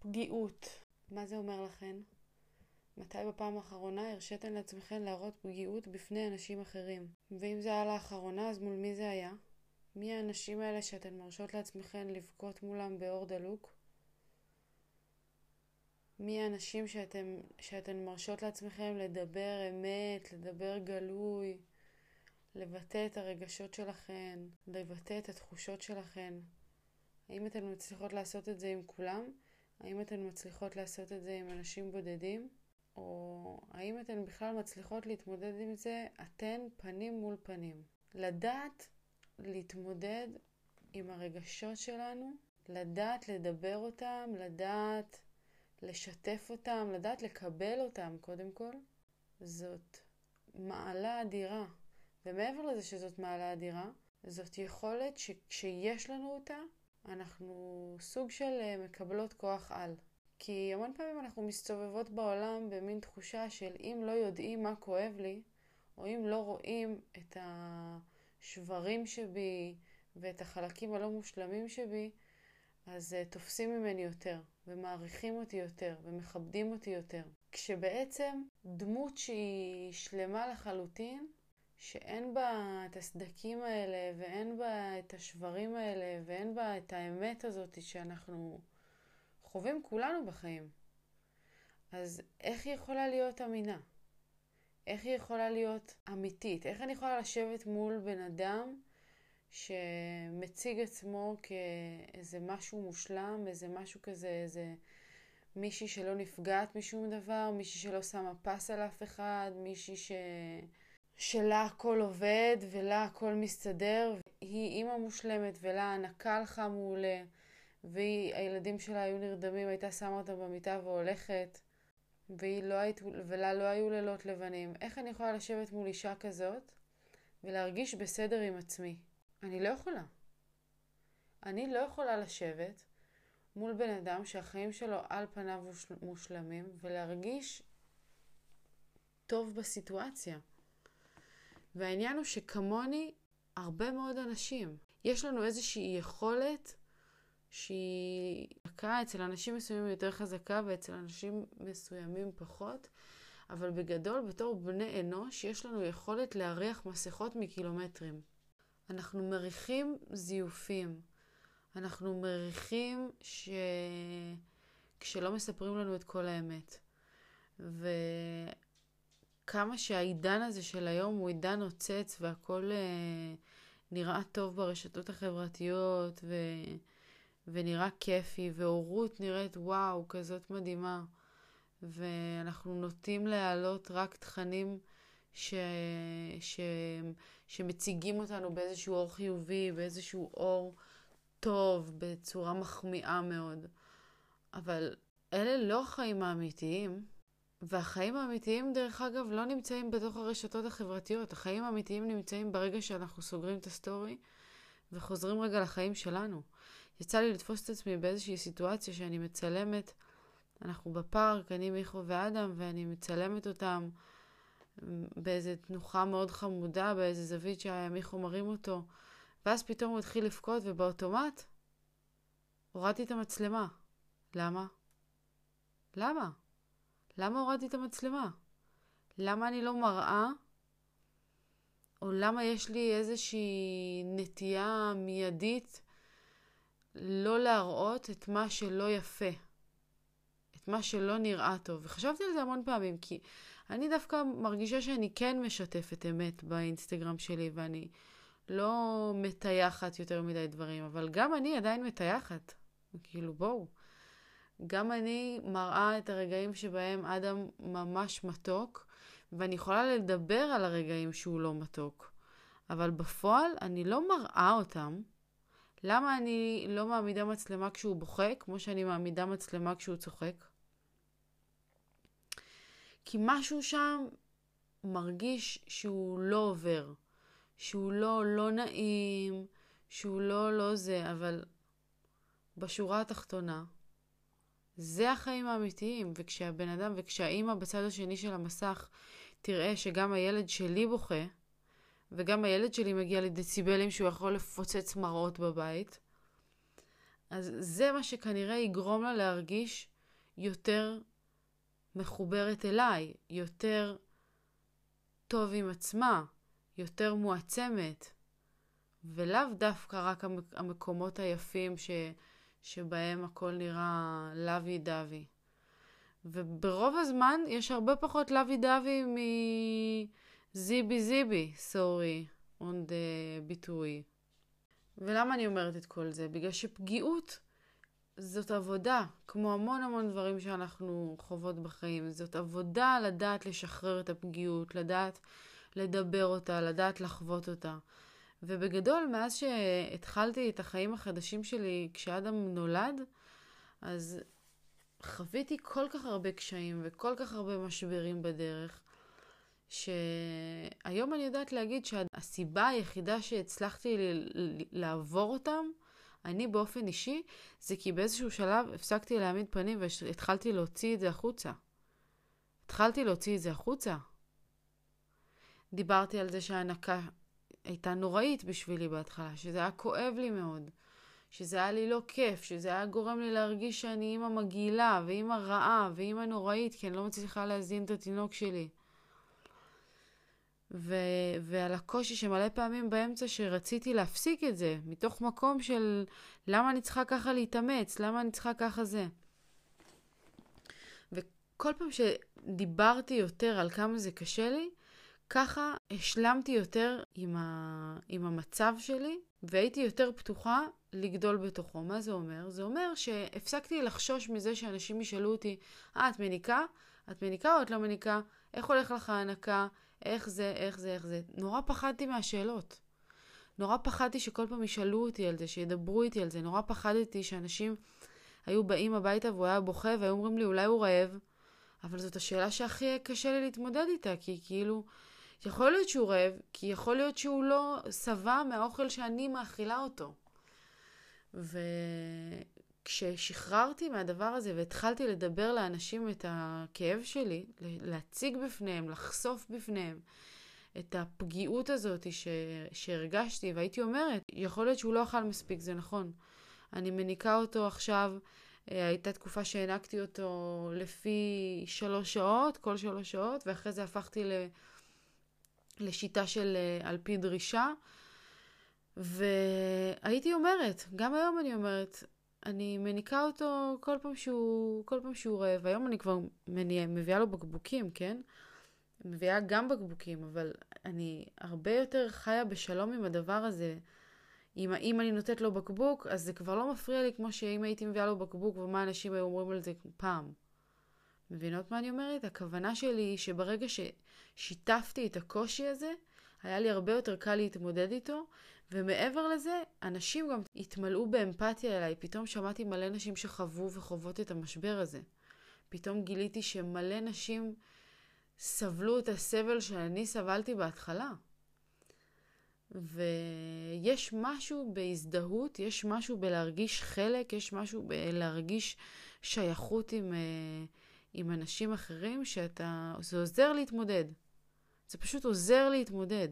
פגיעות. מה זה אומר לכן? מתי בפעם האחרונה הרשיתן לעצמכן להראות פגיעות בפני אנשים אחרים? ואם זה היה לאחרונה, אז מול מי זה היה? מי האנשים האלה שאתן מרשות לעצמכן לבכות מולם באור דלוק? מי האנשים שאתם, שאתן מרשות לעצמכם לדבר אמת, לדבר גלוי, לבטא את הרגשות שלכן, לבטא את התחושות שלכן? האם אתן מצליחות לעשות את זה עם כולם? האם אתן מצליחות לעשות את זה עם אנשים בודדים? או האם אתן בכלל מצליחות להתמודד עם זה אתן פנים מול פנים? לדעת להתמודד עם הרגשות שלנו, לדעת לדבר אותם, לדעת לשתף אותם, לדעת לקבל אותם קודם כל, זאת מעלה אדירה. ומעבר לזה שזאת מעלה אדירה, זאת יכולת שכשיש לנו אותה, אנחנו סוג של אה, מקבלות כוח על. כי המון פעמים אנחנו מסתובבות בעולם במין תחושה של אם לא יודעים מה כואב לי, או אם לא רואים את השברים שבי ואת החלקים הלא מושלמים שבי, אז uh, תופסים ממני יותר, ומעריכים אותי יותר, ומכבדים אותי יותר. כשבעצם דמות שהיא שלמה לחלוטין, שאין בה את הסדקים האלה, ואין בה את השברים האלה, ואין בה את האמת הזאת שאנחנו חווים כולנו בחיים. אז איך היא יכולה להיות אמינה? איך היא יכולה להיות אמיתית? איך אני יכולה לשבת מול בן אדם שמציג עצמו כאיזה משהו מושלם, איזה משהו כזה, איזה מישהי שלא נפגעת משום דבר, מישהי שלא שמה פס על אף אחד, מישהי ש... שלה הכל עובד ולה הכל מסתדר, היא אימא מושלמת ולה הנקה הלכה מעולה, והילדים שלה היו נרדמים, הייתה שמה אותם במיטה והולכת, והיא לא היית, ולה לא היו לילות לבנים. איך אני יכולה לשבת מול אישה כזאת ולהרגיש בסדר עם עצמי? אני לא יכולה. אני לא יכולה לשבת מול בן אדם שהחיים שלו על פניו מושלמים ולהרגיש טוב בסיטואציה. והעניין הוא שכמוני הרבה מאוד אנשים, יש לנו איזושהי יכולת שהיא חזקה, אצל אנשים מסוימים יותר חזקה ואצל אנשים מסוימים פחות, אבל בגדול, בתור בני אנוש, יש לנו יכולת להריח מסכות מקילומטרים. אנחנו מריחים זיופים. אנחנו מריחים ש... כשלא מספרים לנו את כל האמת. וכמה שהעידן הזה של היום הוא עידן נוצץ והכל אה, נראה טוב ברשתות החברתיות ו... ונראה כיפי, והורות נראית וואו, כזאת מדהימה. ואנחנו נוטים להעלות רק תכנים ש... ש... שמציגים אותנו באיזשהו אור חיובי, באיזשהו אור טוב, בצורה מחמיאה מאוד. אבל אלה לא החיים האמיתיים, והחיים האמיתיים, דרך אגב, לא נמצאים בתוך הרשתות החברתיות. החיים האמיתיים נמצאים ברגע שאנחנו סוגרים את הסטורי וחוזרים רגע לחיים שלנו. יצא לי לתפוס את עצמי באיזושהי סיטואציה שאני מצלמת, אנחנו בפארק, אני, מיכו ואדם, ואני מצלמת אותם. באיזה תנוחה מאוד חמודה, באיזה זווית שהמיכו מרים אותו, ואז פתאום הוא התחיל לבכות, ובאוטומט הורדתי את המצלמה. למה? למה? למה הורדתי את המצלמה? למה אני לא מראה? או למה יש לי איזושהי נטייה מיידית לא להראות את מה שלא יפה, את מה שלא נראה טוב. וחשבתי על זה המון פעמים, כי אני דווקא מרגישה שאני כן משתפת אמת באינסטגרם שלי, ואני לא מטייחת יותר מדי דברים, אבל גם אני עדיין מטייחת. כאילו, בואו. גם אני מראה את הרגעים שבהם אדם ממש מתוק, ואני יכולה לדבר על הרגעים שהוא לא מתוק. אבל בפועל אני לא מראה אותם. למה אני לא מעמידה מצלמה כשהוא בוכה, כמו שאני מעמידה מצלמה כשהוא צוחק? כי משהו שם מרגיש שהוא לא עובר, שהוא לא לא נעים, שהוא לא לא זה, אבל בשורה התחתונה, זה החיים האמיתיים, וכשהבן אדם וכשהאימא בצד השני של המסך תראה שגם הילד שלי בוכה, וגם הילד שלי מגיע לדציבלים שהוא יכול לפוצץ מראות בבית, אז זה מה שכנראה יגרום לה להרגיש יותר מחוברת אליי, יותר טוב עם עצמה, יותר מועצמת, ולאו דווקא רק המקומות היפים ש, שבהם הכל נראה לוי דווי. וברוב הזמן יש הרבה פחות לוי דווי מזיבי זיבי, סורי, עוד ביטוי. ולמה אני אומרת את כל זה? בגלל שפגיעות זאת עבודה, כמו המון המון דברים שאנחנו חוות בחיים. זאת עבודה לדעת לשחרר את הפגיעות, לדעת לדבר אותה, לדעת לחוות אותה. ובגדול, מאז שהתחלתי את החיים החדשים שלי כשאדם נולד, אז חוויתי כל כך הרבה קשיים וכל כך הרבה משברים בדרך, שהיום אני יודעת להגיד שהסיבה היחידה שהצלחתי לעבור אותם, אני באופן אישי, זה כי באיזשהו שלב הפסקתי להעמיד פנים והתחלתי להוציא את זה החוצה. התחלתי להוציא את זה החוצה. דיברתי על זה שההנקה הייתה נוראית בשבילי בהתחלה, שזה היה כואב לי מאוד, שזה היה לי לא כיף, שזה היה גורם לי להרגיש שאני אימא מגעילה, ואימא רעה, ואימא נוראית, כי אני לא מצליחה להזין את התינוק שלי. ו- ועל הקושי שמלא פעמים באמצע שרציתי להפסיק את זה, מתוך מקום של למה אני צריכה ככה להתאמץ, למה אני צריכה ככה זה. וכל פעם שדיברתי יותר על כמה זה קשה לי, ככה השלמתי יותר עם, ה- עם המצב שלי, והייתי יותר פתוחה לגדול בתוכו. מה זה אומר? זה אומר שהפסקתי לחשוש מזה שאנשים ישאלו אותי, אה, את מניקה? את מניקה או את לא מניקה? איך הולך לך ההנקה? איך זה, איך זה, איך זה. נורא פחדתי מהשאלות. נורא פחדתי שכל פעם ישאלו אותי על זה, שידברו איתי על זה. נורא פחדתי שאנשים היו באים הביתה והוא היה בוכה והיו אומרים לי, אולי הוא רעב. אבל זאת השאלה שהכי קשה לי להתמודד איתה, כי כאילו, יכול להיות שהוא רעב, כי יכול להיות שהוא לא שבע מהאוכל שאני מאכילה אותו. וכששחררתי מהדבר הזה והתחלתי לדבר לאנשים את הכאב שלי, להציג בפניהם, לחשוף בפניהם את הפגיעות הזאת ש... שהרגשתי, והייתי אומרת, יכול להיות שהוא לא אכל מספיק, זה נכון. אני מניקה אותו עכשיו, אה, הייתה תקופה שהענקתי אותו לפי שלוש שעות, כל שלוש שעות, ואחרי זה הפכתי ל... לשיטה של אה, על פי דרישה. והייתי אומרת, גם היום אני אומרת, אני מניקה אותו כל פעם שהוא, כל פעם שהוא רעב. היום אני כבר מניע, מביאה לו בקבוקים, כן? מביאה גם בקבוקים, אבל אני הרבה יותר חיה בשלום עם הדבר הזה. אם, אם אני נותנת לו בקבוק, אז זה כבר לא מפריע לי כמו שאם הייתי מביאה לו בקבוק ומה אנשים היו אומרים על זה פעם. מבינות מה אני אומרת? הכוונה שלי היא שברגע ששיתפתי את הקושי הזה, היה לי הרבה יותר קל להתמודד איתו, ומעבר לזה, אנשים גם התמלאו באמפתיה אליי. פתאום שמעתי מלא נשים שחוו וחוות את המשבר הזה. פתאום גיליתי שמלא נשים סבלו את הסבל שאני סבלתי בהתחלה. ויש משהו בהזדהות, יש משהו בלהרגיש חלק, יש משהו בלהרגיש שייכות עם, אה, עם אנשים אחרים, שאתה, זה עוזר להתמודד. זה פשוט עוזר להתמודד.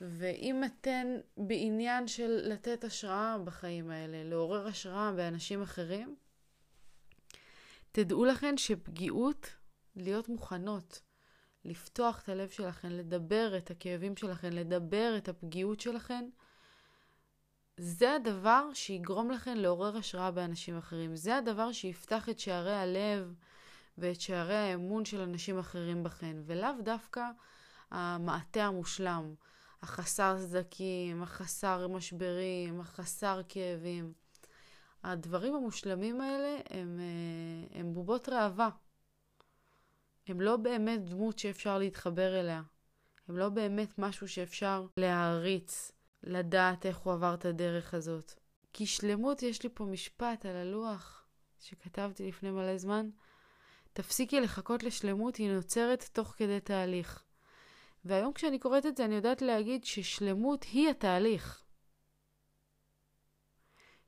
ואם אתן בעניין של לתת השראה בחיים האלה, לעורר השראה באנשים אחרים, תדעו לכן שפגיעות, להיות מוכנות, לפתוח את הלב שלכן, לדבר את הכאבים שלכן, לדבר את הפגיעות שלכן, זה הדבר שיגרום לכן לעורר השראה באנשים אחרים. זה הדבר שיפתח את שערי הלב ואת שערי האמון של אנשים אחרים בכן, ולאו דווקא המעטה המושלם. החסר סדקים, החסר משברים, החסר כאבים. הדברים המושלמים האלה הם, אה, הם בובות ראווה. הם לא באמת דמות שאפשר להתחבר אליה. הם לא באמת משהו שאפשר להעריץ, לדעת איך הוא עבר את הדרך הזאת. כי שלמות, יש לי פה משפט על הלוח שכתבתי לפני מלא זמן. תפסיקי לחכות לשלמות, היא נוצרת תוך כדי תהליך. והיום כשאני קוראת את זה אני יודעת להגיד ששלמות היא התהליך.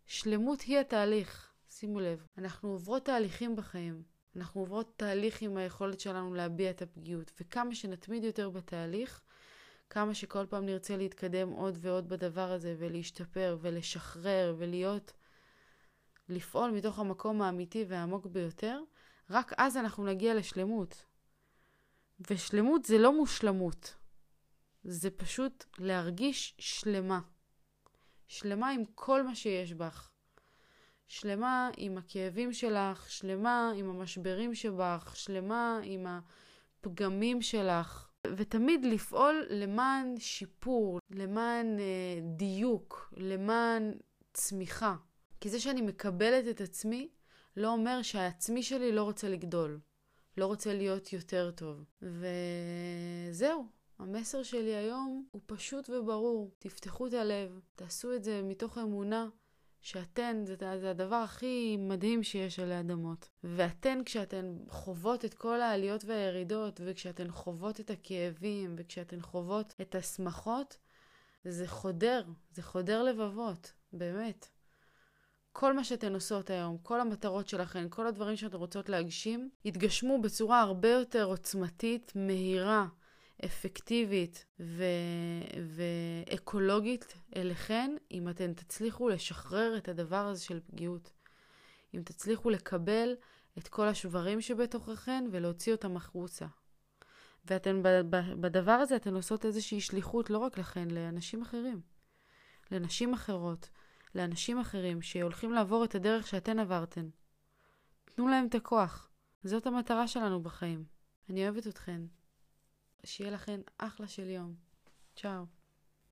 שלמות היא התהליך. שימו לב, אנחנו עוברות תהליכים בחיים. אנחנו עוברות תהליך עם היכולת שלנו להביע את הפגיעות, וכמה שנתמיד יותר בתהליך, כמה שכל פעם נרצה להתקדם עוד ועוד בדבר הזה, ולהשתפר, ולשחרר, ולהיות לפעול מתוך המקום האמיתי והעמוק ביותר, רק אז אנחנו נגיע לשלמות. ושלמות זה לא מושלמות, זה פשוט להרגיש שלמה. שלמה עם כל מה שיש בך. שלמה עם הכאבים שלך, שלמה עם המשברים שבך, שלמה עם הפגמים שלך, ותמיד לפעול למען שיפור, למען אה, דיוק, למען צמיחה. כי זה שאני מקבלת את עצמי, לא אומר שהעצמי שלי לא רוצה לגדול, לא רוצה להיות יותר טוב. וזהו, המסר שלי היום הוא פשוט וברור. תפתחו את הלב, תעשו את זה מתוך אמונה שאתן, זה, זה הדבר הכי מדהים שיש עלי אדמות. ואתן, כשאתן חוות את כל העליות והירידות, וכשאתן חוות את הכאבים, וכשאתן חוות את השמחות, זה חודר, זה חודר לבבות, באמת. כל מה שאתן עושות היום, כל המטרות שלכן, כל הדברים שאתן רוצות להגשים, יתגשמו בצורה הרבה יותר עוצמתית, מהירה, אפקטיבית ו... ואקולוגית אליכן, אם אתן תצליחו לשחרר את הדבר הזה של פגיעות. אם תצליחו לקבל את כל השברים שבתוככן ולהוציא אותם החוצה. ואתן בדבר הזה אתן עושות איזושהי שליחות לא רק לכן, לאנשים אחרים. לנשים אחרות, לאנשים אחרים שהולכים לעבור את הדרך שאתן עברתן. תנו להם את הכוח. זאת המטרה שלנו בחיים. אני אוהבת אתכן. שיהיה לכן אחלה של יום. צ'או.